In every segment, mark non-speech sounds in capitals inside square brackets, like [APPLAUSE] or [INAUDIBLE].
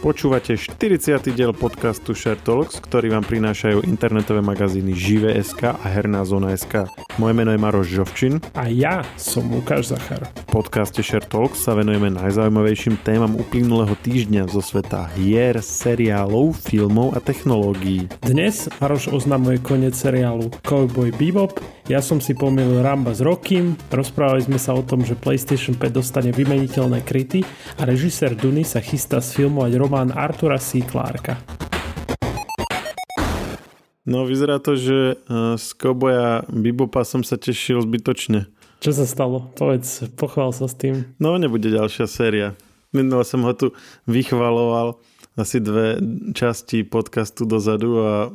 Počúvate 40. diel podcastu Share Talks, ktorý vám prinášajú internetové magazíny Žive.sk a Herná zóna.sk. Moje meno je Maroš Žovčin. A ja som Lukáš Zachar. V podcaste Share Talks sa venujeme najzaujímavejším témam uplynulého týždňa zo sveta hier, seriálov, filmov a technológií. Dnes Maroš oznamuje koniec seriálu Cowboy Bebop, ja som si pomýlil Ramba s Rockym, rozprávali sme sa o tom, že PlayStation 5 dostane vymeniteľné kryty a režisér Duny sa chystá sfilmovať román Artura C. Clarka. No vyzerá to, že uh, z Cowboya Bibopa som sa tešil zbytočne. Čo sa stalo? Povedz, pochvál sa s tým. No nebude ďalšia séria. Minule som ho tu vychvaloval asi dve časti podcastu dozadu a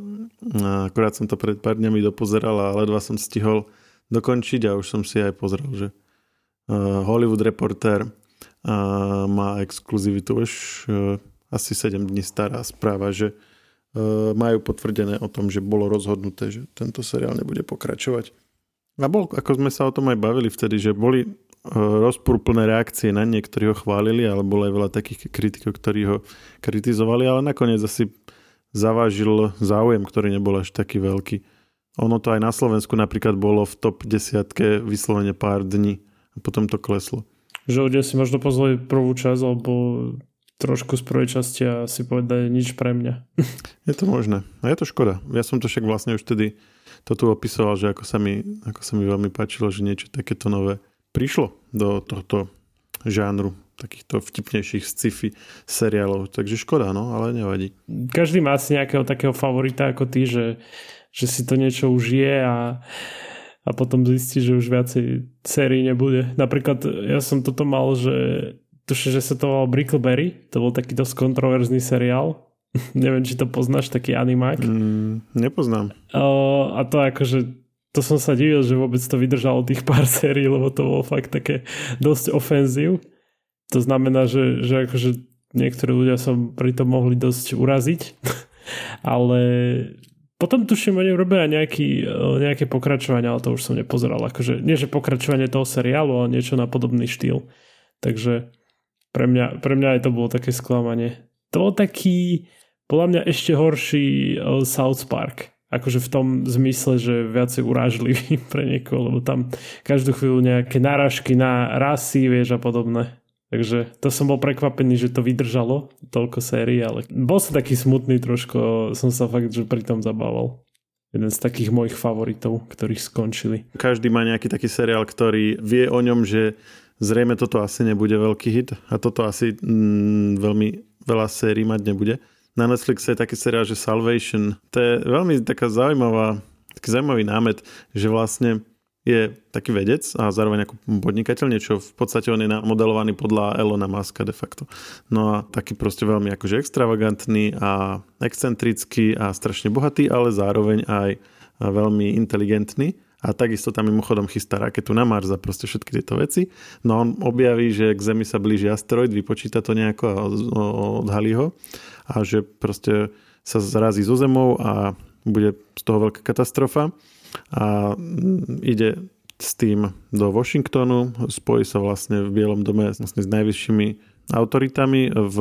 Akurát som to pred pár dňami dopozeral a ledva som stihol dokončiť a už som si aj pozrel, že Hollywood Reporter má exkluzivitu už asi 7 dní stará správa, že majú potvrdené o tom, že bolo rozhodnuté, že tento seriál nebude pokračovať. A bol, ako sme sa o tom aj bavili vtedy, že boli rozprúplné reakcie na niektorí ho chválili, ale bolo aj veľa takých kritikov, ktorí ho kritizovali, ale nakoniec asi zavážil záujem, ktorý nebol až taký veľký. Ono to aj na Slovensku napríklad bolo v top desiatke vyslovene pár dní a potom to kleslo. Že ľudia si možno pozreli prvú časť alebo trošku z prvej časti a si povedali nič pre mňa. Je to možné. A je to škoda. Ja som to však vlastne už vtedy to tu opisoval, že ako sa mi, ako sa mi veľmi páčilo, že niečo takéto nové prišlo do tohto žánru takýchto vtipnejších sci-fi seriálov. Takže škoda, no, ale nevadí. Každý má asi nejakého takého favorita ako ty, že, že si to niečo užije a, a potom zistí, že už viacej sérií nebude. Napríklad ja som toto mal, že tuším, že sa to volal Brickleberry, to bol taký dosť kontroverzný seriál. [LAUGHS] Neviem, či to poznáš, taký animák. Mm, nepoznám. Uh, a to akože to som sa divil, že vôbec to vydržalo tých pár sérií, lebo to bolo fakt také dosť ofenzív. To znamená, že, že akože niektorí ľudia sa pri tom mohli dosť uraziť, [LAUGHS] ale potom tuším, oni robia nejaký, e, nejaké pokračovanie, ale to už som nepozeral. Akože, nie, že pokračovanie toho seriálu, ale niečo na podobný štýl. Takže pre mňa, pre mňa aj to bolo také sklamanie. To bol taký, podľa mňa ešte horší e, South Park. Akože v tom zmysle, že viacej urážlivý [LAUGHS] pre niekoho, lebo tam každú chvíľu nejaké náražky na rasy, vieš, a podobné. Takže to som bol prekvapený, že to vydržalo toľko sérií, ale bol som taký smutný trošku, som sa fakt, že pri tom zabával. Jeden z takých mojich favoritov, ktorí skončili. Každý má nejaký taký seriál, ktorý vie o ňom, že zrejme toto asi nebude veľký hit a toto asi mm, veľmi veľa sérií mať nebude. Na Netflixe je taký seriál, že Salvation. To je veľmi taká zaujímavá, taký zaujímavý námet, že vlastne je taký vedec a zároveň ako podnikateľ, niečo v podstate on je modelovaný podľa Elona Muska de facto. No a taký proste veľmi akože extravagantný a excentrický a strašne bohatý, ale zároveň aj veľmi inteligentný a takisto tam mimochodom chystá raketu na Mars a proste všetky tieto veci. No on objaví, že k Zemi sa blíži asteroid, vypočíta to nejako a odhalí ho a že proste sa zrazí zo Zemou a bude z toho veľká katastrofa a mm, ide s tým do Washingtonu, spojí sa vlastne v Bielom dome vlastne s najvyššími autoritami v,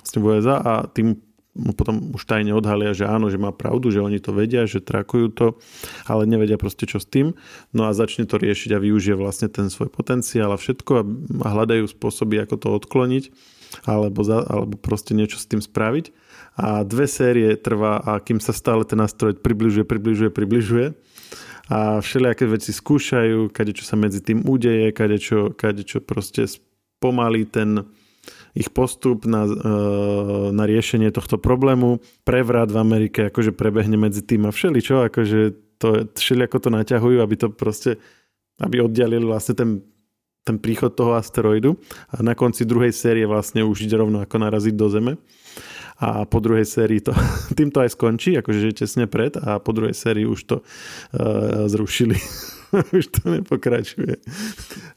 v USA a tým mu potom už tajne odhalia, že áno, že má pravdu, že oni to vedia, že trakujú to, ale nevedia proste čo s tým. No a začne to riešiť a využije vlastne ten svoj potenciál a všetko a hľadajú spôsoby, ako to odkloniť alebo, za, alebo proste niečo s tým spraviť. A dve série trvá a kým sa stále ten nástroj približuje, približuje, približuje a všelijaké veci skúšajú, kade čo sa medzi tým udeje, kade čo, kade čo proste spomalí ten ich postup na, e, na riešenie tohto problému. Prevrat v Amerike akože prebehne medzi tým a všeličo, akože to, všelijako to naťahujú, aby to proste, aby oddialili vlastne ten, ten príchod toho asteroidu a na konci druhej série vlastne už ide rovno ako naraziť do Zeme a po druhej sérii to [LAUGHS] týmto aj skončí, akože tesne pred a po druhej sérii už to uh, zrušili. [LAUGHS] [LAUGHS] už to nepokračuje.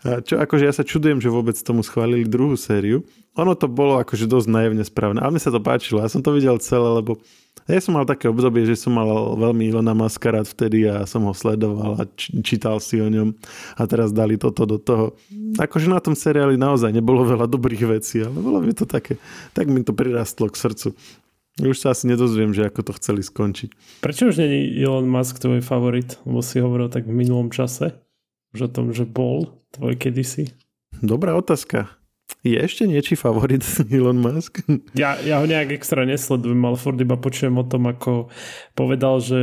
A čo, akože ja sa čudujem, že vôbec tomu schválili druhú sériu. Ono to bolo akože dosť naivne správne, ale mne sa to páčilo. Ja som to videl celé, lebo ja som mal také obdobie, že som mal veľmi Ilona Maska rád vtedy a som ho sledoval a čítal si o ňom a teraz dali toto do toho. Akože na tom seriáli naozaj nebolo veľa dobrých vecí, ale bolo mi to také, tak mi to prirastlo k srdcu. Už sa asi nedozviem, že ako to chceli skončiť. Prečo už není Elon Musk tvoj favorit? Lebo si hovoril tak v minulom čase, už o tom, že bol tvoj kedysi. Dobrá otázka. Je ešte niečí favorit [LAUGHS] Elon Musk? Ja, ja ho nejak extra nesledujem, ale Ford iba počujem o tom, ako povedal, že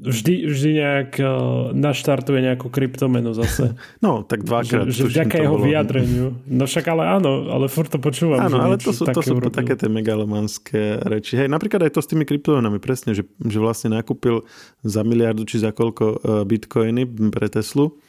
vždy, vždy nejak eh, naštartuje nejakú kryptomenu zase. [LAUGHS] No, tak dvakrát. Že, že vďaka jeho bolo. vyjadreniu. No však ale áno, ale furt to počúvam. Áno, ale to sú, to sú také tie megalomanské reči. Hej, napríklad aj to s tými kryptomenami, presne, že, že vlastne nakúpil za miliardu či za koľko eh, bitcoiny pre Teslu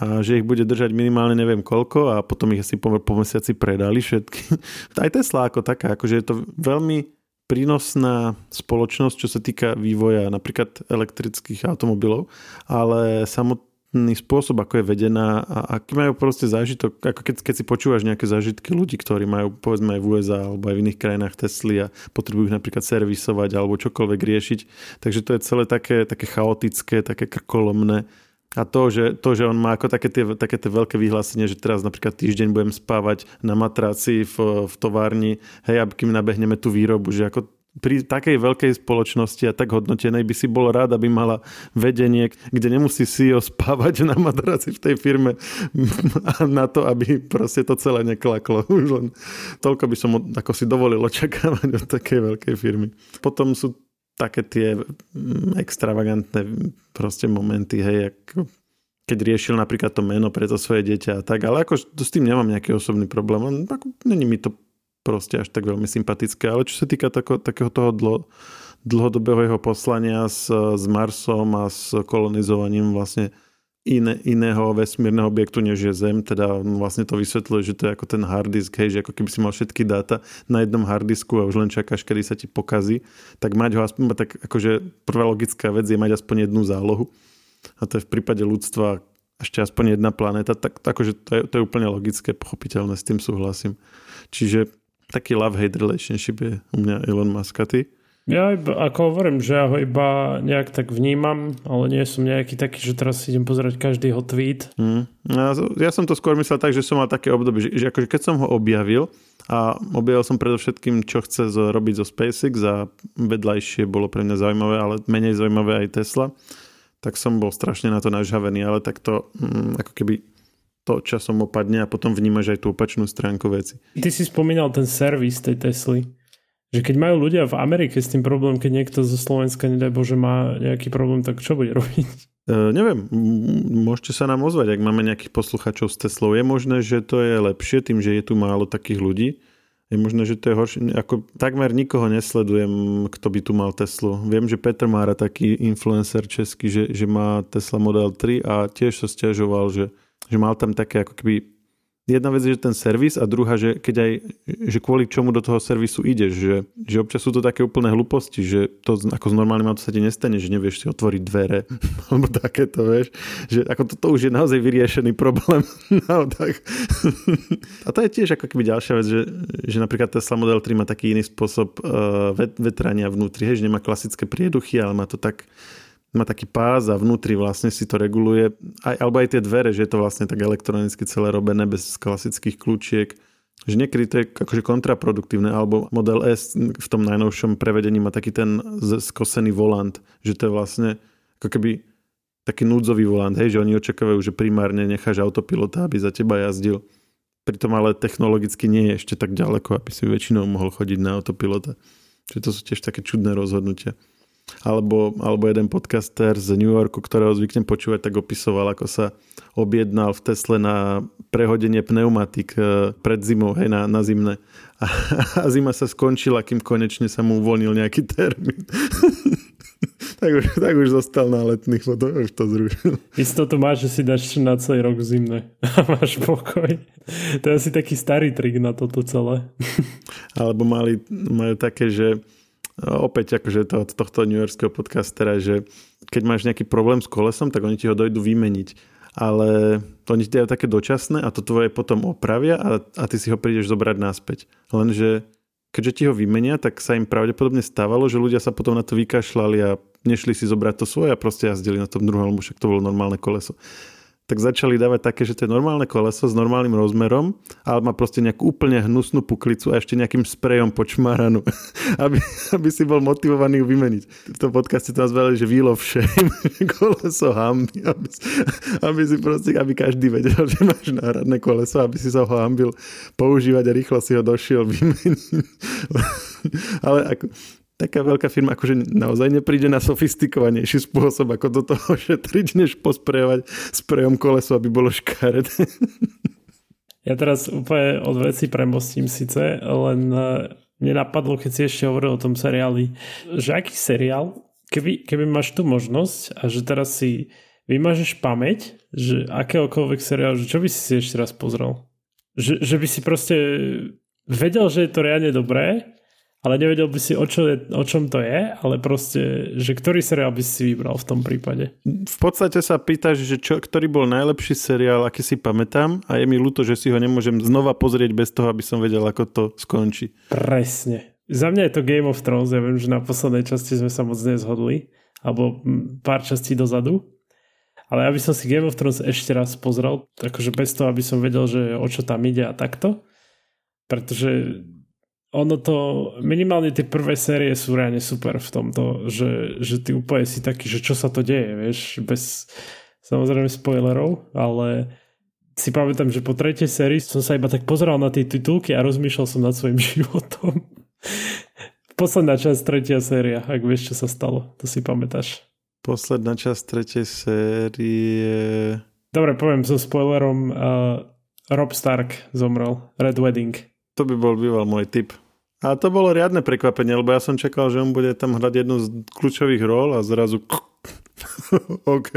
a že ich bude držať minimálne neviem koľko a potom ich asi po, po mesiaci predali všetky. [LAUGHS] Aj Tesla ako taká, akože je to veľmi prínosná spoločnosť, čo sa týka vývoja napríklad elektrických automobilov, ale samotný spôsob, ako je vedená a aký majú proste zážitok, ako keď, keď si počúvaš nejaké zážitky ľudí, ktorí majú povedzme aj v USA alebo aj v iných krajinách Tesly a potrebujú ich napríklad servisovať alebo čokoľvek riešiť. Takže to je celé také, také chaotické, také krkolomné a to že, to, že on má ako také tie, také tie veľké vyhlásenie, že teraz napríklad týždeň budem spávať na matráci v, v továrni, hej, aby kým nabehneme tú výrobu, že ako pri takej veľkej spoločnosti a tak hodnotenej by si bol rád, aby mala vedenie, kde nemusí ho spávať na madraci v tej firme [LAUGHS] na to, aby proste to celé neklaklo. [LAUGHS] Už len toľko by som ako si dovolil očakávať od takej veľkej firmy. Potom sú také tie mm, extravagantné proste momenty, hej, ako keď riešil napríklad to meno pre to svoje dieťa a tak, ale ako s tým nemám nejaký osobný problém. Ako, není mi to proste až tak veľmi sympatické, ale čo sa týka tako, takého toho dlo, dlhodobého jeho poslania s, s Marsom a s kolonizovaním vlastne iné, iného vesmírneho objektu, než je Zem. Teda vlastne to vysvetľuje, že to je ako ten hard disk, hej, že ako keby si mal všetky dáta na jednom hard disku a už len čakáš, kedy sa ti pokazí. Tak mať ho aspoň, tak akože prvá logická vec je mať aspoň jednu zálohu. A to je v prípade ľudstva ešte aspoň jedna planéta, tak akože to je, to je úplne logické, pochopiteľné, s tým súhlasím. Čiže taký love-hate relationship je u mňa Elon Musk a ty? Ja iba, ako hovorím, že ja ho iba nejak tak vnímam, ale nie som nejaký taký, že teraz idem pozerať každý jeho tweet. Mm. Ja, ja som to skôr myslel tak, že som mal také obdobie, že, že akože keď som ho objavil a objavil som predovšetkým, čo chce robiť zo SpaceX a vedľajšie bolo pre mňa zaujímavé, ale menej zaujímavé aj Tesla, tak som bol strašne na to nažhavený, ale tak to mm, ako keby to časom opadne a potom vnímaš aj tú opačnú stránku veci. Ty si spomínal ten servis tej Tesly že keď majú ľudia v Amerike s tým problém, keď niekto zo Slovenska, nedaj Bože, má nejaký problém, tak čo bude robiť? Uh, neviem, môžete sa nám ozvať, ak máme nejakých posluchačov z Teslou. Je možné, že to je lepšie tým, že je tu málo takých ľudí. Je možné, že to je horšie. Ako, takmer nikoho nesledujem, kto by tu mal Teslu. Viem, že Petr Mára, taký influencer český, že, že má Tesla Model 3 a tiež sa stiažoval, že, že mal tam také ako keby jedna vec je ten servis a druhá, že keď aj, že kvôli čomu do toho servisu ideš, že, že občas sú to také úplné hlúposti, že to ako s normálnym autom sa ti nestane, že nevieš si otvoriť dvere, [LAUGHS] alebo takéto, vieš, že ako toto už je naozaj vyriešený problém [LAUGHS] na autách. a to je tiež ako keby ďalšia vec, že, že napríklad Tesla Model 3 má taký iný spôsob uh, vetrania vnútri, hej, že nemá klasické prieduchy, ale má to tak má taký pás a vnútri vlastne si to reguluje, aj, alebo aj tie dvere, že je to vlastne tak elektronicky celé robené bez klasických kľúčiek, že niekedy to je akože kontraproduktívne, alebo model S v tom najnovšom prevedení má taký ten skosený volant, že to je vlastne ako keby taký núdzový volant, hej, že oni očakávajú, že primárne necháš autopilota, aby za teba jazdil. Pritom ale technologicky nie je ešte tak ďaleko, aby si väčšinou mohol chodiť na autopilota. Čiže to sú tiež také čudné rozhodnutia alebo, alebo jeden podcaster z New Yorku, ktorého zvyknem počúvať, tak opisoval, ako sa objednal v Tesle na prehodenie pneumatik e, pred zimou, hej, na, na zimné. A, a zima sa skončila, kým konečne sa mu uvoľnil nejaký termín. [LAUGHS] tak, už, tak už zostal na letných, potom už to zrušil. Istotu máš, že si dáš na celý rok zimné [LAUGHS] a máš pokoj. To je asi taký starý trik na toto celé. Alebo mali, majú také, že opäť akože to od tohto New Yorkského podcastera, že keď máš nejaký problém s kolesom, tak oni ti ho dojdu vymeniť. Ale to oni ti dajú také dočasné a to tvoje potom opravia a, a ty si ho prídeš zobrať naspäť. Lenže keďže ti ho vymenia, tak sa im pravdepodobne stávalo, že ľudia sa potom na to vykašľali a nešli si zobrať to svoje a proste jazdili na tom druhom, však to bolo normálne koleso tak začali dávať také, že to je normálne koleso s normálnym rozmerom, ale má proste nejakú úplne hnusnú puklicu a ešte nejakým sprejom počmaranu, [LAUGHS] aby, aby si bol motivovaný ju vymeniť. V tom podcaste to nazvali, že wheel of [LAUGHS] koleso hamby, aby, aby si proste, aby každý vedel, [LAUGHS] že máš náhradné koleso, aby si sa ho hambil používať a rýchlo si ho došiel vymeniť. ale ako, taká veľká firma akože naozaj nepríde na sofistikovanejší spôsob, ako do toho [LAUGHS] šetriť, než posprejovať sprejom koleso, aby bolo škaredé. [LAUGHS] Ja teraz úplne od veci premostím síce, len e, mne napadlo, keď si ešte hovoril o tom seriáli, že aký seriál, keby, keby máš tú možnosť a že teraz si vymažeš pamäť, že akéhokoľvek seriálu, že čo by si si ešte raz pozrel? Že, že by si proste vedel, že je to reálne dobré ale nevedel by si, o, čo je, o čom to je, ale proste, že ktorý seriál by si vybral v tom prípade? V podstate sa pýtaš, že čo, ktorý bol najlepší seriál, aký si pamätám a je mi ľúto, že si ho nemôžem znova pozrieť bez toho, aby som vedel, ako to skončí. Presne. Za mňa je to Game of Thrones, ja viem, že na poslednej časti sme sa moc nezhodli, alebo pár častí dozadu, ale aby som si Game of Thrones ešte raz pozrel, akože bez toho, aby som vedel, že o čo tam ide a takto, pretože ono to, minimálne tie prvé série sú reálne super v tomto, že, že ty úplne si taký, že čo sa to deje, vieš, bez samozrejme spoilerov, ale si pamätám, že po tretej sérii som sa iba tak pozeral na tie titulky a rozmýšľal som nad svojim [LAUGHS] životom. Posledná časť tretia séria, ak vieš, čo sa stalo, to si pamätáš. Posledná časť tretej série... Dobre, poviem so spoilerom. Uh, Rob Stark zomrel. Red Wedding. To by bol býval môj typ. A to bolo riadne prekvapenie, lebo ja som čakal, že on bude tam hrať jednu z kľúčových rol a zrazu... [LAUGHS] OK.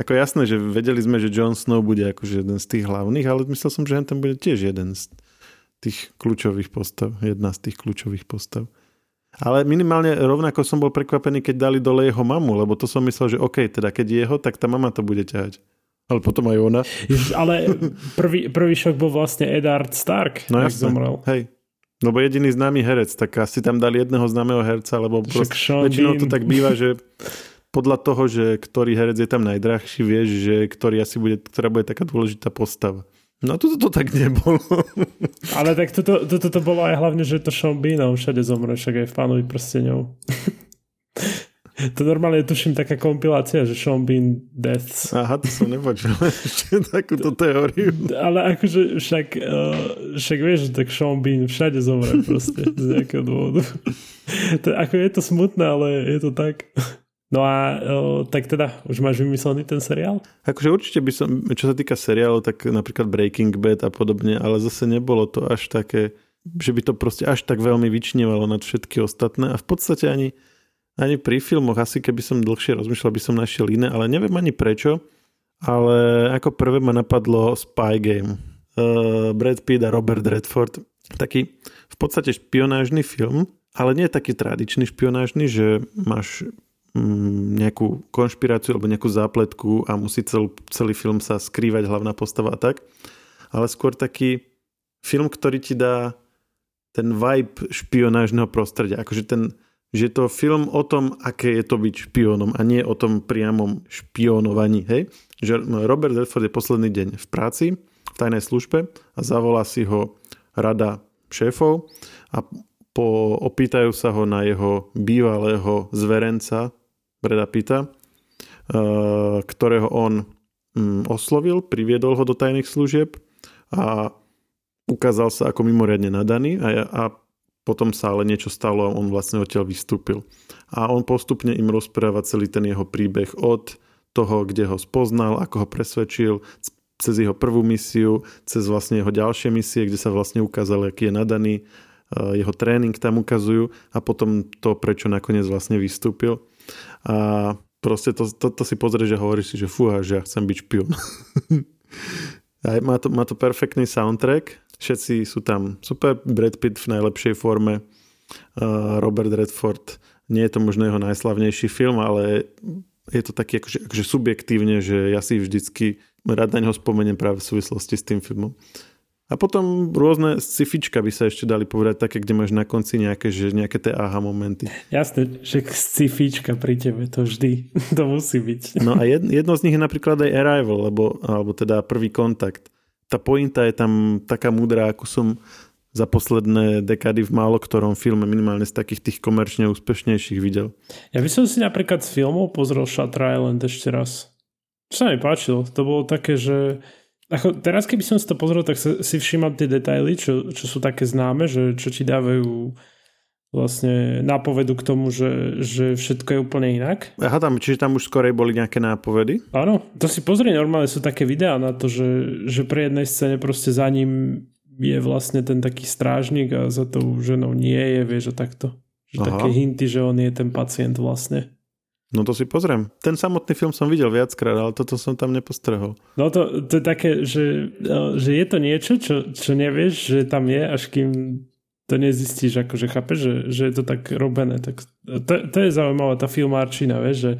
Ako jasné, že vedeli sme, že Jon Snow bude akože jeden z tých hlavných, ale myslel som, že tam bude tiež jeden z tých kľúčových postav. Jedna z tých kľúčových postav. Ale minimálne rovnako som bol prekvapený, keď dali dole jeho mamu, lebo to som myslel, že OK, teda keď jeho, tak tá mama to bude ťahať. Ale potom aj ona. Ježiš, ale prvý, prvý šok bol vlastne Edard Stark, no jasne, zomrel. Hej. No bo jediný známy herec, tak asi tam dali jedného známeho herca, lebo prost, väčšinou to tak býva, že podľa toho, že ktorý herec je tam najdrahší, vieš, že ktorý asi bude, ktorá bude taká dôležitá postava. No toto to tak nebolo. [LAUGHS] Ale tak toto, toto to bolo aj hlavne, že to Sean Bean všade zomre, však aj v pánovi prsteňov. [LAUGHS] To normálne tuším taká kompilácia, že Sean Bean Deaths. Aha, to som nepočul [LAUGHS] ešte takúto teóriu. Ale akože však, uh, však vieš, že tak Sean Bean všade zomre proste z nejakého dôvodu. to, ako je to smutné, ale je to tak. No a uh, tak teda, už máš vymyslený ten seriál? Akože určite by som, čo sa týka seriálu, tak napríklad Breaking Bad a podobne, ale zase nebolo to až také, že by to proste až tak veľmi vyčnevalo nad všetky ostatné a v podstate ani ani pri filmoch, asi keby som dlhšie rozmýšľal, by som našiel iné, ale neviem ani prečo. Ale ako prvé ma napadlo Spy Game. Uh, Brad Pitt a Robert Redford. Taký v podstate špionážny film, ale nie taký tradičný špionážny, že máš mm, nejakú konšpiráciu alebo nejakú zápletku a musí cel, celý film sa skrývať hlavná postava a tak. Ale skôr taký film, ktorý ti dá ten vibe špionážneho prostredia. Akože ten, že je to film o tom, aké je to byť špiónom a nie o tom priamom špionovaní. Hej? Že Robert Redford je posledný deň v práci, v tajnej službe a zavolá si ho rada šéfov a po, opýtajú sa ho na jeho bývalého zverenca Breda Pita, eh, ktorého on mm, oslovil, priviedol ho do tajných služieb a ukázal sa ako mimoriadne nadaný a, a potom sa ale niečo stalo a on vlastne odtiaľ vystúpil. A on postupne im rozpráva celý ten jeho príbeh od toho, kde ho spoznal, ako ho presvedčil, cez jeho prvú misiu, cez vlastne jeho ďalšie misie, kde sa vlastne ukázal, aký je nadaný, jeho tréning tam ukazujú a potom to, prečo nakoniec vlastne vystúpil. A proste to, to, to si pozrieš a hovoríš si, že fúha, že ja chcem byť špion. [LAUGHS] a má to, má to perfektný soundtrack, Všetci sú tam super, Brad Pitt v najlepšej forme. Robert Redford, nie je to možno jeho najslavnejší film, ale je to taký akože, akože subjektívne, že ja si vždycky rád na neho spomeniem práve v súvislosti s tým filmom. A potom rôzne scifička by sa ešte dali povedať, také, kde máš na konci nejaké, že nejaké tie aha momenty. Jasné, že scifička pri tebe, to vždy, [LAUGHS] to musí byť. No a jedno z nich je napríklad aj Arrival, lebo, alebo teda prvý kontakt. Tá pointa je tam taká múdra, ako som za posledné dekady v málo ktorom filme, minimálne z takých tých komerčne úspešnejších videl. Ja by som si napríklad z filmov pozrel Shutter Island ešte raz. Čo sa mi páčilo, to bolo také, že ako, teraz keby som si to pozrel, tak si všímam tie detaily, čo, čo sú také známe, že čo ti dávajú vlastne nápovedu k tomu, že, že všetko je úplne inak. Aha, tam, čiže tam už skorej boli nejaké nápovedy? Áno, to si pozrie, normálne sú také videá na to, že, že pri jednej scéne proste za ním je vlastne ten taký strážnik a za tou ženou nie je, vieš, o takto. Že Aha. také hinty, že on je ten pacient vlastne. No to si pozriem. Ten samotný film som videl viackrát, ale toto som tam nepostrehol. No to, to je také, že, no, že je to niečo, čo, čo nevieš, že tam je, až kým to nezistíš, akože chápeš, že, že je to tak robené. Tak to, to je zaujímavá tá filmárčina, vieš, že,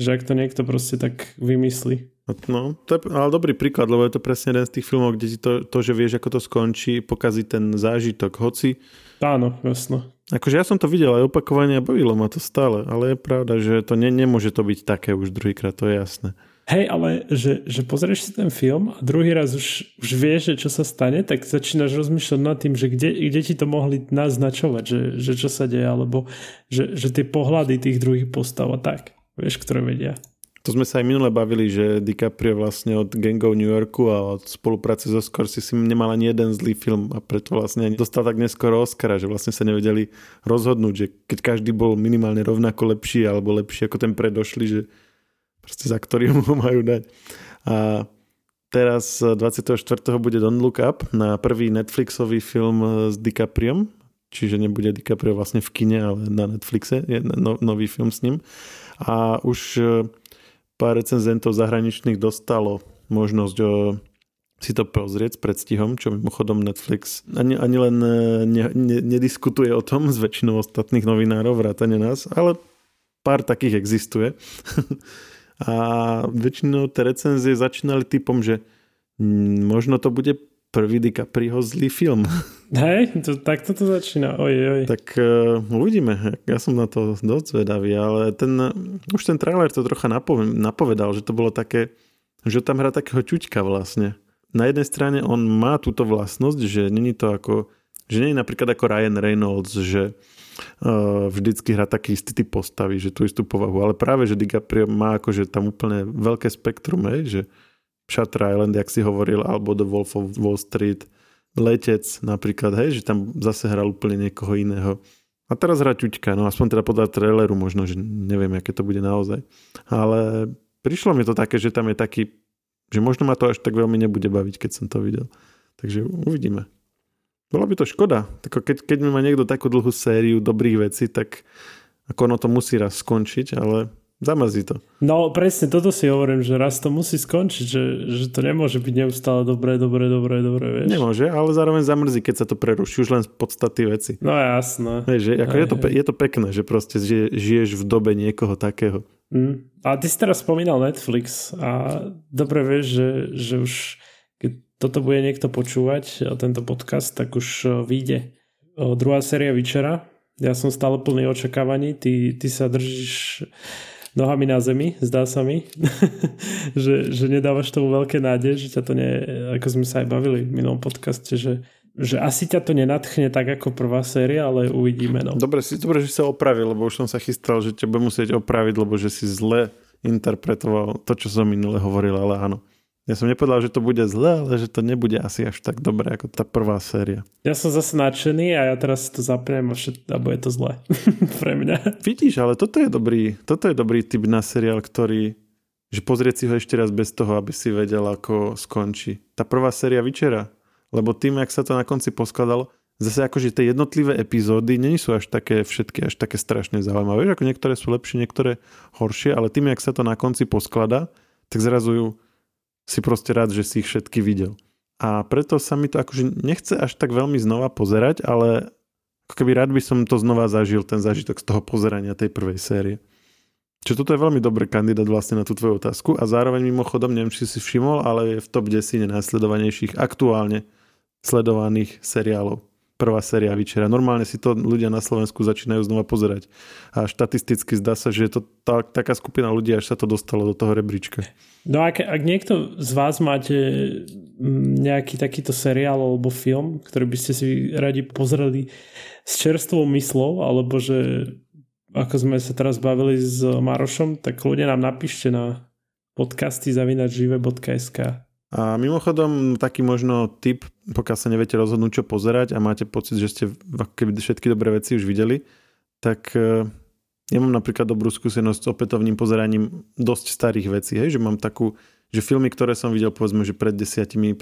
že ak to niekto proste tak vymyslí. No, to je ale dobrý príklad, lebo je to presne jeden z tých filmov, kde ti to, to že vieš, ako to skončí, pokazí ten zážitok. Hoci Áno, jasno. Akože ja som to videl aj opakovane a bavilo ma to stále, ale je pravda, že to ne, nemôže to byť také už druhýkrát, to je jasné. Hej, ale že, že pozrieš si ten film a druhý raz už, už vieš, že čo sa stane, tak začínaš rozmýšľať nad tým, že kde, kde ti to mohli naznačovať, že, že čo sa deje, alebo že, že tie pohľady tých druhých postav a tak, vieš, ktoré vedia. To sme sa aj minule bavili, že DiCaprio vlastne od Gangov New Yorku a od spolupráce so Scorsese nemal ani jeden zlý film a preto vlastne dostal tak neskoro Oscara, že vlastne sa nevedeli rozhodnúť, že keď každý bol minimálne rovnako lepší alebo lepší ako ten predošli, že proste za ktorý mu [LAUGHS] majú dať. A teraz 24. bude Don't Look Up na prvý Netflixový film s DiCapriom, čiže nebude DiCaprio vlastne v kine, ale na Netflixe, je no, nový film s ním. A už pár recenzentov zahraničných dostalo možnosť o, si to pozrieť s predstihom, čo mimochodom Netflix ani, ani len ne, ne, nediskutuje o tom s väčšinou ostatných novinárov, vrátane nás, ale pár takých existuje. [LAUGHS] a väčšinou tie recenzie začínali typom, že možno to bude prvý DiCaprio zlý film. [LAUGHS] Hej, to, tak toto začína. Oj, oj. Tak uh, uvidíme. Ja som na to dosť zvedavý, ale ten, už ten trailer to trocha napovedal, že to bolo také, že tam hrá takého čuťka vlastne. Na jednej strane on má túto vlastnosť, že není to ako, že je napríklad ako Ryan Reynolds, že vždycky hrá taký istý typ postavy, že tú istú povahu, ale práve, že DiCaprio má akože tam úplne veľké spektrum, hej, že Shutter Island, jak si hovoril, alebo The Wolf of Wall Street, Letec napríklad, hej, že tam zase hral úplne niekoho iného. A teraz hrá ťuťka, no aspoň teda podľa traileru možno, že neviem, aké to bude naozaj. Ale prišlo mi to také, že tam je taký, že možno ma to až tak veľmi nebude baviť, keď som to videl. Takže uvidíme. Bola by to škoda. Keď, keď má niekto takú dlhú sériu dobrých vecí, tak ako ono to musí raz skončiť, ale Zamrzí to. No presne, toto si hovorím, že raz to musí skončiť, že, že to nemôže byť neustále dobré, dobré, dobré, dobré, vieš. Nemôže, ale zároveň zamrzí, keď sa to preruší už len z podstaty veci. No jasné. Vieš, že, ako aj, je, to, je to pekné, že proste žiješ v dobe niekoho takého. Mm. A ty si teraz spomínal Netflix a dobre vieš, že, že už toto bude niekto počúvať, tento podcast, tak už vyjde druhá séria Vyčera. Ja som stále plný očakávaní, ty, ty sa držíš nohami na zemi, zdá sa mi, [LAUGHS] že, že nedávaš tomu veľké nádej, že ťa to nie, ako sme sa aj bavili v minulom podcaste, že, že asi ťa to nenatchne tak ako prvá séria, ale uvidíme. No. Dobre, si, dobre, že sa opravil, lebo už som sa chystal, že ťa budem musieť opraviť, lebo že si zle interpretoval to, čo som minule hovoril, ale áno. Ja som nepovedal, že to bude zle, ale že to nebude asi až tak dobré ako tá prvá séria. Ja som zase nadšený a ja teraz to zapnem a, všet, a bude to zle [LAUGHS] pre mňa. Vidíš, ale toto je dobrý, toto je dobrý typ na seriál, ktorý že pozrieť si ho ešte raz bez toho, aby si vedel, ako skončí. Tá prvá séria Vyčera, lebo tým, jak sa to na konci poskladalo, zase akože tie jednotlivé epizódy není sú až také všetky, až také strašne zaujímavé. Vieš, ako niektoré sú lepšie, niektoré horšie, ale tým, jak sa to na konci posklada, tak zrazu ju si proste rád, že si ich všetky videl. A preto sa mi to akože nechce až tak veľmi znova pozerať, ale Ako keby rád by som to znova zažil, ten zážitok z toho pozerania tej prvej série. Čiže toto je veľmi dobrý kandidát vlastne na tú tvoju otázku a zároveň mimochodom, neviem, či si všimol, ale je v top 10 najsledovanejších aktuálne sledovaných seriálov. Prvá séria Vyčera. Normálne si to ľudia na Slovensku začínajú znova pozerať. A štatisticky zdá sa, že je to tá, taká skupina ľudí, až sa to dostalo do toho rebríčka. No ak, ak niekto z vás máte nejaký takýto seriál alebo film, ktorý by ste si radi pozreli s čerstvou myslou, alebo že ako sme sa teraz bavili s Marošom, tak ľudia nám napíšte na podcasty zavinačžive.sk a mimochodom, taký možno tip, pokiaľ sa neviete rozhodnúť, čo pozerať a máte pocit, že ste všetky dobré veci už videli, tak e, ja mám napríklad dobrú skúsenosť s opätovným pozeraním dosť starých vecí, hej, že mám takú, že filmy, ktoré som videl povedzme, že pred 10-15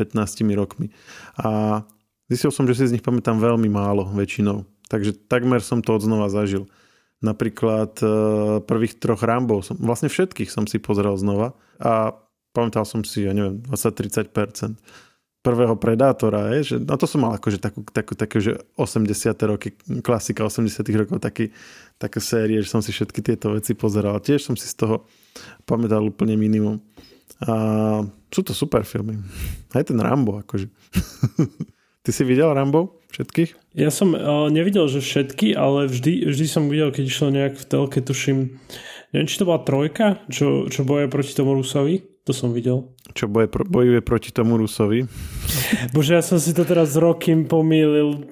rokmi. A zistil som, že si z nich pamätám veľmi málo väčšinou. Takže takmer som to odznova zažil. Napríklad e, prvých troch Rambov, som, vlastne všetkých som si pozrel znova a pamätal som si, ja neviem, 20-30%. Prvého Predátora, je, že, no to som mal akože takú, takú, takú že 80. roky, klasika 80. rokov, taký, také série, že som si všetky tieto veci pozeral. Tiež som si z toho pamätal úplne minimum. A sú to super filmy. Aj ten Rambo, akože. [LAUGHS] Ty si videl Rambo? Všetkých? Ja som uh, nevidel, že všetky, ale vždy, vždy som videl, keď išlo nejak v telke, tuším, neviem, či to bola trojka, čo, čo boje proti tomu Rusovi. To som videl. Čo boje, bojuje proti tomu Rusovi. Bože, ja som si to teraz s Rokým pomýlil.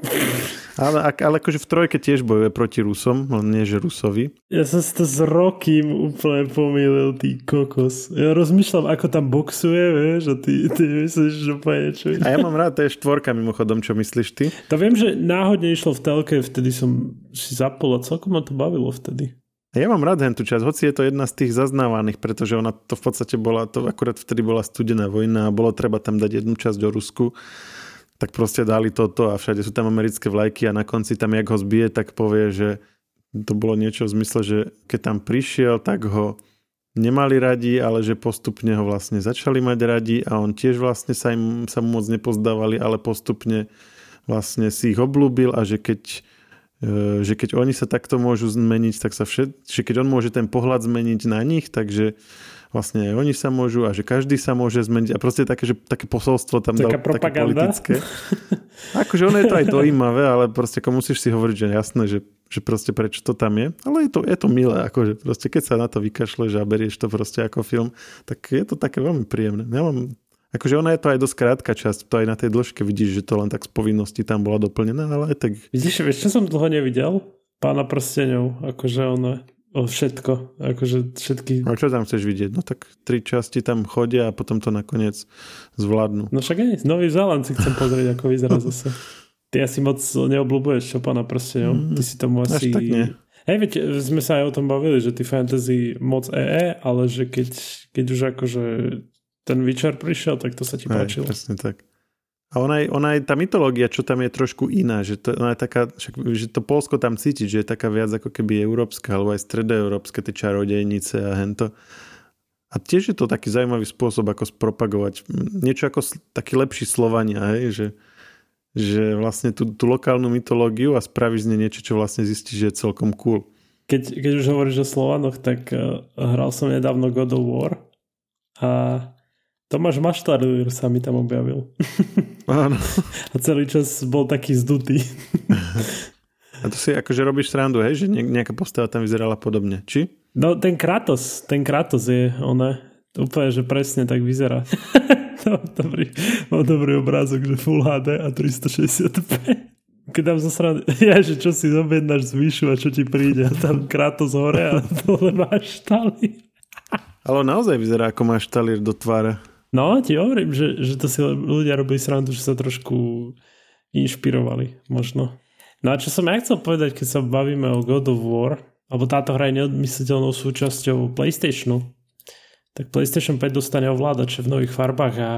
Ale, ale akože v trojke tiež bojuje proti Rusom, len nie že Rusovi. Ja som si to s Rokým úplne pomýlil, ty kokos. Ja rozmýšľam, ako tam boxuje, vieš, a ty, ty myslíš, že úplne čo A ja mám rád, to je štvorka mimochodom, čo myslíš ty? To viem, že náhodne išlo v telke, vtedy som si zapol a celkom ma to bavilo vtedy. Ja mám rád tú časť, hoci je to jedna z tých zaznávaných, pretože ona to v podstate bola, to akurát vtedy bola studená vojna a bolo treba tam dať jednu časť o Rusku tak proste dali toto a všade sú tam americké vlajky a na konci tam, jak ho zbije, tak povie, že to bolo niečo v zmysle, že keď tam prišiel, tak ho nemali radi, ale že postupne ho vlastne začali mať radi a on tiež vlastne sa, im, sa mu moc nepozdávali, ale postupne vlastne si ich oblúbil a že keď, že keď oni sa takto môžu zmeniť, tak sa všet, že keď on môže ten pohľad zmeniť na nich, takže vlastne aj oni sa môžu a že každý sa môže zmeniť a proste také, že také posolstvo tam Taká dal, propaganda? také politické. [LAUGHS] Akože ono je to aj dojímavé, ale proste ako musíš si hovoriť, že jasné, že, že proste prečo to tam je. Ale je to, je to milé, akože proste keď sa na to vykašleš a berieš to proste ako film, tak je to také veľmi príjemné. Ja mám, akože ona je to aj dosť krátka časť, to aj na tej dĺžke vidíš, že to len tak z povinnosti tam bola doplnená, ale aj tak... Vidíš, vieš, čo som dlho nevidel? Pána prsteňov, akože ona O všetko, akože všetky... A čo tam chceš vidieť? No tak tri časti tam chodia a potom to nakoniec zvládnu. No však aj, Nový Zéland si chcem pozrieť, ako vyzerá [LAUGHS] zase. Ty asi moc neobľúbuješ čo pána prsteňov. Mm, ty si tomu asi... Až tak nie. Hej, veď sme sa aj o tom bavili, že ty fantasy moc EE, ale že keď, keď už akože ten Witcher prišiel, tak to sa ti páčilo. Presne tak. A ona aj, ona aj tá mytológia, čo tam je trošku iná, že to, ona je taká, však, že to Polsko tam cítiť, že je taká viac ako keby európska, alebo aj stredoeurópske, tie čarodejnice a hento. A tiež je to taký zaujímavý spôsob, ako spropagovať niečo ako taký lepší Slovania, hej, že, že vlastne tú, tú lokálnu mytológiu a spravíš z nej niečo, čo vlastne zistíš, že je celkom cool. Keď, keď už hovoríš o Slovanoch, tak uh, hral som nedávno God of War a Tomáš Maštalír sa mi tam objavil. Áno. A celý čas bol taký zdutý. A to si akože robíš srandu, hej? Že nejaká postava tam vyzerala podobne. Či? No ten Kratos, ten Kratos je ona. Úplne, že presne tak vyzerá. [LAUGHS] to dobrý, mám dobrý obrázok, že Full HD a 365. Keď tam zasran... [LAUGHS] Ja, že čo si zobjednáš z výšu a čo ti príde a tam Kratos hore a [LAUGHS] dole máš štalír. Ale naozaj vyzerá ako máš štalír do tvára. No, ti hovorím, že, že to si ľudia robili srandu, že sa trošku inšpirovali, možno. No a čo som ja chcel povedať, keď sa bavíme o God of War, alebo táto hra je neodmysliteľnou súčasťou PlayStationu, tak PlayStation 5 dostane ovládače v nových farbách a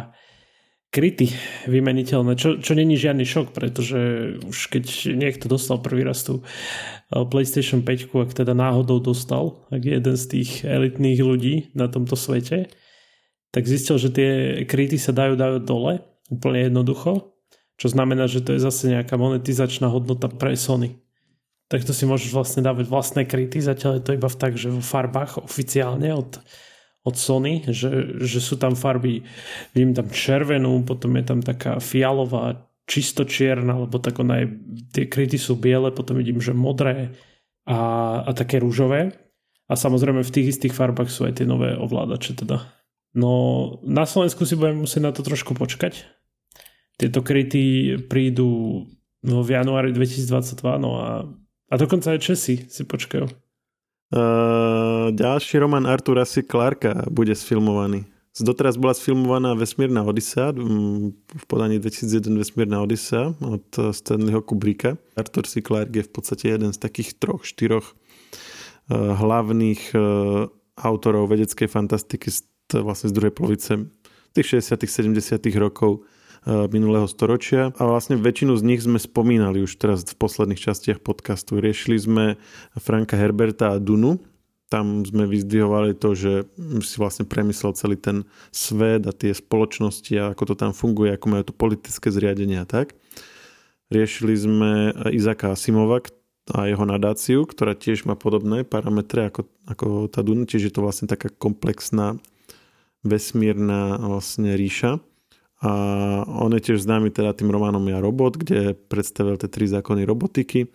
kryty vymeniteľné, čo, čo není žiadny šok, pretože už keď niekto dostal prvý raz tú eh, PlayStation 5, ak teda náhodou dostal, ak je jeden z tých elitných ľudí na tomto svete, tak zistil, že tie kryty sa dajú dať dole, úplne jednoducho, čo znamená, že to je zase nejaká monetizačná hodnota pre Sony. Tak to si môžeš vlastne dávať vlastné kryty, zatiaľ je to iba v tak, že vo farbách oficiálne od, od Sony, že, že sú tam farby, vidím tam červenú, potom je tam taká fialová, čisto čierna, lebo tak ona je, tie kryty sú biele, potom vidím, že modré a, a také rúžové. A samozrejme v tých istých farbách sú aj tie nové ovládače teda. No na Slovensku si budeme musieť na to trošku počkať. Tieto kryty prídu no, v januári 2022, no a, a dokonca aj Česi si počkajú. Uh, ďalší román Artura C. Clarka bude sfilmovaný. Doteraz bola sfilmovaná Vesmírna Odisea v podaní 2001 Vesmírna Odisea od Stanleyho Kubricka. Arthur C. Clarke je v podstate jeden z takých troch, štyroch hlavných autorov vedeckej fantastiky z, vlastne z druhej polovice tých 60 70 rokov uh, minulého storočia. A vlastne väčšinu z nich sme spomínali už teraz v posledných častiach podcastu. Riešili sme Franka Herberta a Dunu, tam sme vyzdvihovali to, že si vlastne premyslel celý ten svet a tie spoločnosti a ako to tam funguje, ako majú to politické zriadenie a tak. Riešili sme Izaka Asimova a jeho nadáciu, ktorá tiež má podobné parametre ako, ako tá Duna, čiže je to vlastne taká komplexná vesmírna vlastne ríša. A on je tiež známy teda tým románom Ja robot, kde predstavil tie tri zákony robotiky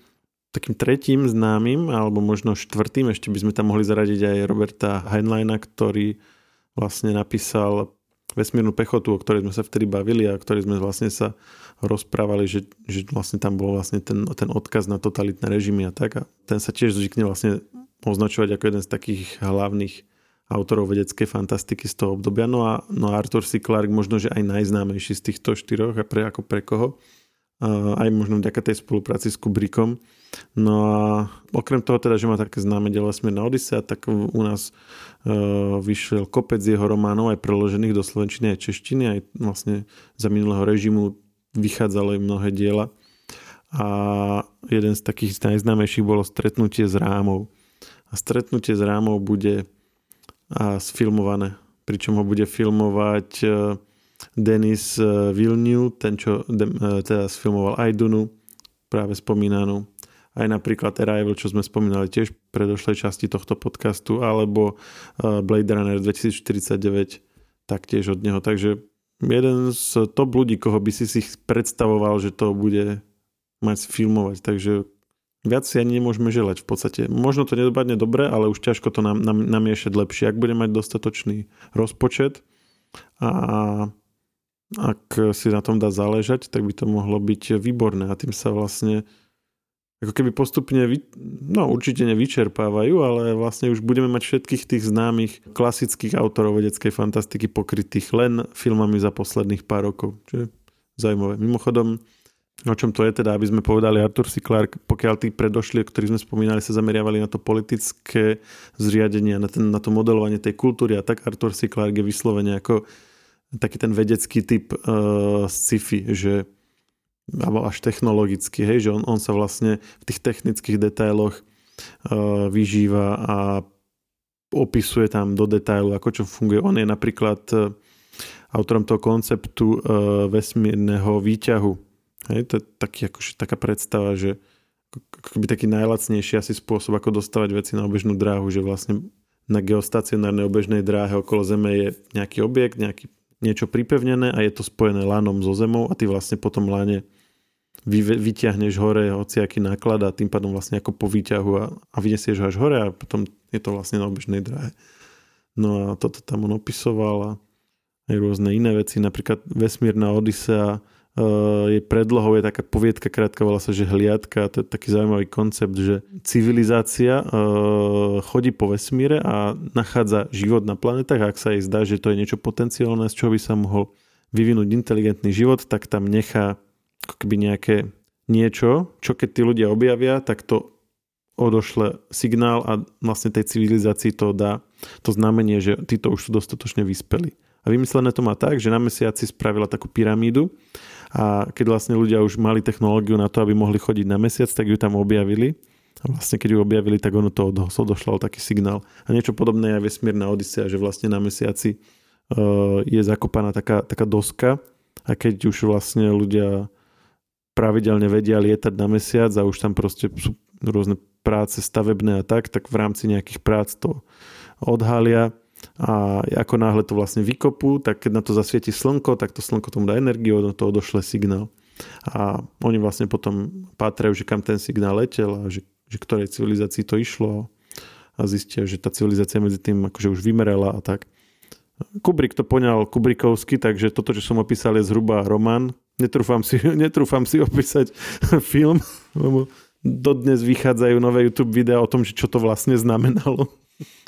takým tretím známym, alebo možno štvrtým, ešte by sme tam mohli zaradiť aj Roberta Heinleina, ktorý vlastne napísal vesmírnu pechotu, o ktorej sme sa vtedy bavili a o ktorej sme vlastne sa rozprávali, že, že vlastne tam bol vlastne ten, ten odkaz na totalitné režimy a tak. A ten sa tiež zvykne vlastne označovať ako jeden z takých hlavných autorov vedeckej fantastiky z toho obdobia. No a, no Arthur C. Clarke možno, že aj najznámejší z týchto štyroch a pre, ako pre koho. A aj možno vďaka tej spolupráci s Kubrickom. No a okrem toho teda, že má také známe dielo Vesmírna Odisea, tak u nás uh, vyšiel kopec jeho románov aj preložených do slovenčiny aj češtiny, aj vlastne za minulého režimu vychádzalo aj mnohé diela. A jeden z takých najznámejších bolo Stretnutie s rámou. A Stretnutie s rámou bude a sfilmované. Pričom ho bude filmovať uh, Denis uh, Vilniu, ten čo uh, teda sfilmoval aj Dunu, práve spomínanú aj napríklad Arrival, čo sme spomínali tiež v predošlej časti tohto podcastu, alebo Blade Runner 2049 taktiež od neho. Takže jeden z top ľudí, koho by si si predstavoval, že to bude mať filmovať. Takže viac si ani nemôžeme želať v podstate. Možno to nedopadne dobre, ale už ťažko to nam, nam, namiešať lepšie. Ak bude mať dostatočný rozpočet a ak si na tom dá záležať, tak by to mohlo byť výborné a tým sa vlastne ako keby postupne, no určite nevyčerpávajú, ale vlastne už budeme mať všetkých tých známych klasických autorov vedeckej fantastiky pokrytých len filmami za posledných pár rokov. Čiže zaujímavé. Mimochodom, o čom to je teda, aby sme povedali Arthur C. Clarke, pokiaľ tí predošli, o ktorých sme spomínali, sa zameriavali na to politické zriadenie, na, ten, na to modelovanie tej kultúry a tak Arthur C. Clarke je vyslovene ako taký ten vedecký typ uh, sci-fi, že alebo až technologicky, hej, že on, on sa vlastne v tých technických detailoch uh, vyžíva a opisuje tam do detailu, ako čo funguje. On je napríklad uh, autorom toho konceptu vesmírneho výťahu. Hej, to je taký, akože, taká predstava, že akoby taký najlacnejší asi spôsob, ako dostávať veci na obežnú dráhu, že vlastne na geostacionárnej obežnej dráhe okolo Zeme je nejaký objekt, nejaký, niečo pripevnené a je to spojené lanom so Zemou a ty vlastne potom lane vy, vyťahneš hore hociaký náklad a tým pádom vlastne ako po výťahu a, a vynesieš ho až hore a potom je to vlastne na obežnej dráhe. No a toto tam on opisoval a aj rôzne iné veci, napríklad Vesmírna Odisea, je predlohou, je taká poviedka krátka, volá sa, že hliadka, to je taký zaujímavý koncept, že civilizácia uh, chodí po vesmíre a nachádza život na planetách a ak sa jej zdá, že to je niečo potenciálne, z čoho by sa mohol vyvinúť inteligentný život, tak tam nechá keby nejaké niečo, čo keď tí ľudia objavia, tak to odošle signál a vlastne tej civilizácii to dá to znamenie, že títo už sú dostatočne vyspeli. A vymyslené to má tak, že na mesiaci spravila takú pyramídu a keď vlastne ľudia už mali technológiu na to, aby mohli chodiť na mesiac, tak ju tam objavili. A vlastne keď ju objavili, tak ono to odošlo taký signál. A niečo podobné je aj vesmírna Odisea, že vlastne na mesiaci uh, je zakopaná taká, taká doska a keď už vlastne ľudia pravidelne vedia lietať na mesiac a už tam proste sú rôzne práce stavebné a tak, tak v rámci nejakých prác to odhalia a ako náhle to vlastne vykopú, tak keď na to zasvieti slnko, tak to slnko tomu dá energiu, do toho došle signál. A oni vlastne potom pátrajú, že kam ten signál letel a že, že ktorej civilizácii to išlo a zistia, že tá civilizácia medzi tým akože už vymerela a tak. Kubrick to poňal Kubrikovsky, takže toto, čo som opísal, je zhruba román. Netrúfam si, [LAUGHS] netrúfam si opísať [LAUGHS] film, lebo dodnes vychádzajú nové YouTube videá o tom, že čo to vlastne znamenalo.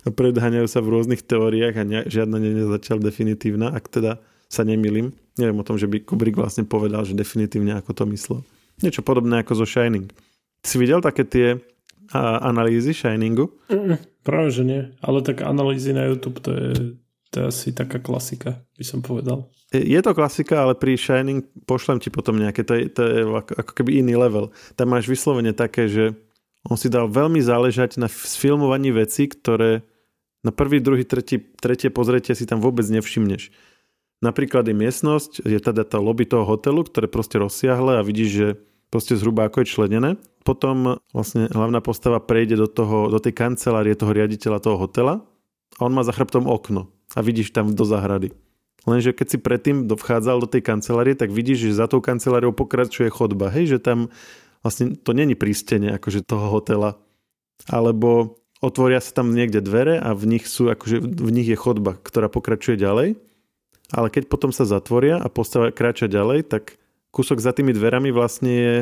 A predháňajú sa v rôznych teóriách a ne, žiadna nie je zatiaľ definitívna, ak teda sa nemýlim. Neviem o tom, že by Kubrick vlastne povedal, že definitívne ako to myslel. Niečo podobné ako zo Shining. Si videl také tie a, analýzy Shiningu? Mm, práve, že nie. Ale tak analýzy na YouTube to je, to je asi taká klasika, by som povedal. Je to klasika, ale pri Shining pošlem ti potom nejaké, to je, to je ako, ako keby iný level. Tam máš vyslovene také, že on si dal veľmi záležať na sfilmovaní veci, ktoré na prvý, druhý, tretí, tretie pozretie si tam vôbec nevšimneš. Napríklad je miestnosť, je teda tá lobby toho hotelu, ktoré proste rozsiahle a vidíš, že proste zhruba ako je členené. Potom vlastne hlavná postava prejde do, toho, do tej kancelárie toho riaditeľa toho hotela a on má za chrbtom okno a vidíš tam do zahrady. Lenže keď si predtým vchádzal do tej kancelárie, tak vidíš, že za tou kanceláriou pokračuje chodba. Hej, že tam vlastne to není prístenie akože toho hotela. Alebo otvoria sa tam niekde dvere a v nich sú, akože v nich je chodba, ktorá pokračuje ďalej ale keď potom sa zatvoria a postava kráča ďalej, tak kúsok za tými dverami vlastne je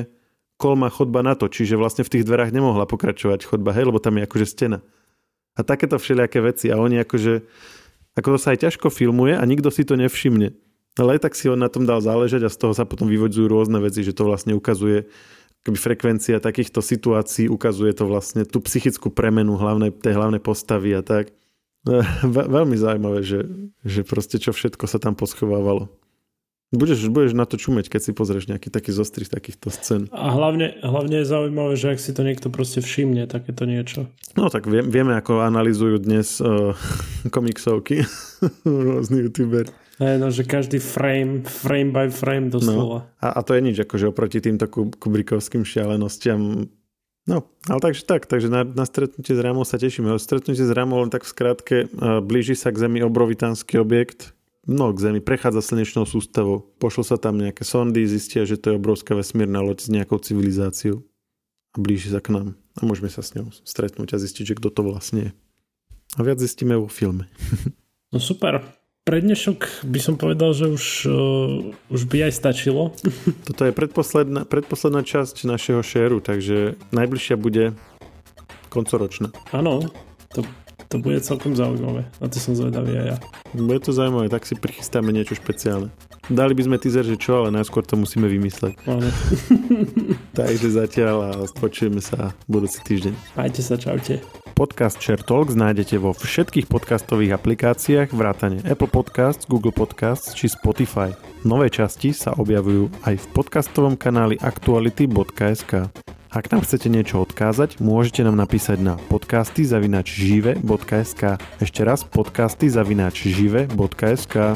kolma chodba na to, čiže vlastne v tých dverách nemohla pokračovať chodba, hej, lebo tam je akože stena. A takéto všelijaké veci a oni akože, ako to sa aj ťažko filmuje a nikto si to nevšimne. Ale aj tak si on na tom dal záležať a z toho sa potom vyvodzujú rôzne veci, že to vlastne ukazuje keby frekvencia takýchto situácií, ukazuje to vlastne tú psychickú premenu hlavnej, tej hlavnej postavy a tak. [LAUGHS] Veľmi zaujímavé, že, že proste čo všetko sa tam poschovávalo. Budeš, budeš na to čumeť, keď si pozrieš nejaký taký zostrih takýchto scén. A hlavne, hlavne je zaujímavé, že ak si to niekto proste všimne, takéto niečo. No tak vie, vieme, ako analizujú dnes uh, [LAUGHS] komiksovky [LAUGHS] rôzni youtuberi. Hey, no, že každý frame, frame by frame doslova. No, a, a to je nič, akože oproti týmto kubrikovským šialenostiam No, ale takže tak, takže na, na stretnutie s Ramou sa tešíme. Stretnutie s Ramou len tak v skratke, blíži sa k Zemi obrovitánsky objekt, no k Zemi, prechádza slnečnou sústavou. Pošlo sa tam nejaké sondy, zistia, že to je obrovská vesmírna loď s nejakou civilizáciou a blíži sa k nám. A môžeme sa s ňou stretnúť a zistiť, že kto to vlastne je. A viac zistíme vo filme. [LAUGHS] No super pre dnešok by som povedal, že už, uh, už by aj stačilo. [LAUGHS] Toto je predposledná, predposledná časť našeho šéru, takže najbližšia bude koncoročná. Áno, to, to bude celkom zaujímavé. Na to som zvedavý aj ja. Bude to zaujímavé, tak si prichystáme niečo špeciálne. Dali by sme teaser, že čo, ale najskôr to musíme vymysleť. Áno. [LAUGHS] takže zatiaľ a počujeme sa budúci týždeň. Majte sa, čaute. Podcast Share Talks nájdete vo všetkých podcastových aplikáciách vrátane Apple Podcasts, Google Podcasts či Spotify. Nové časti sa objavujú aj v podcastovom kanáli aktuality.sk. Ak nám chcete niečo odkázať, môžete nám napísať na podcasty zavinač žive.sk. Ešte raz podcasty zavinač žive.sk.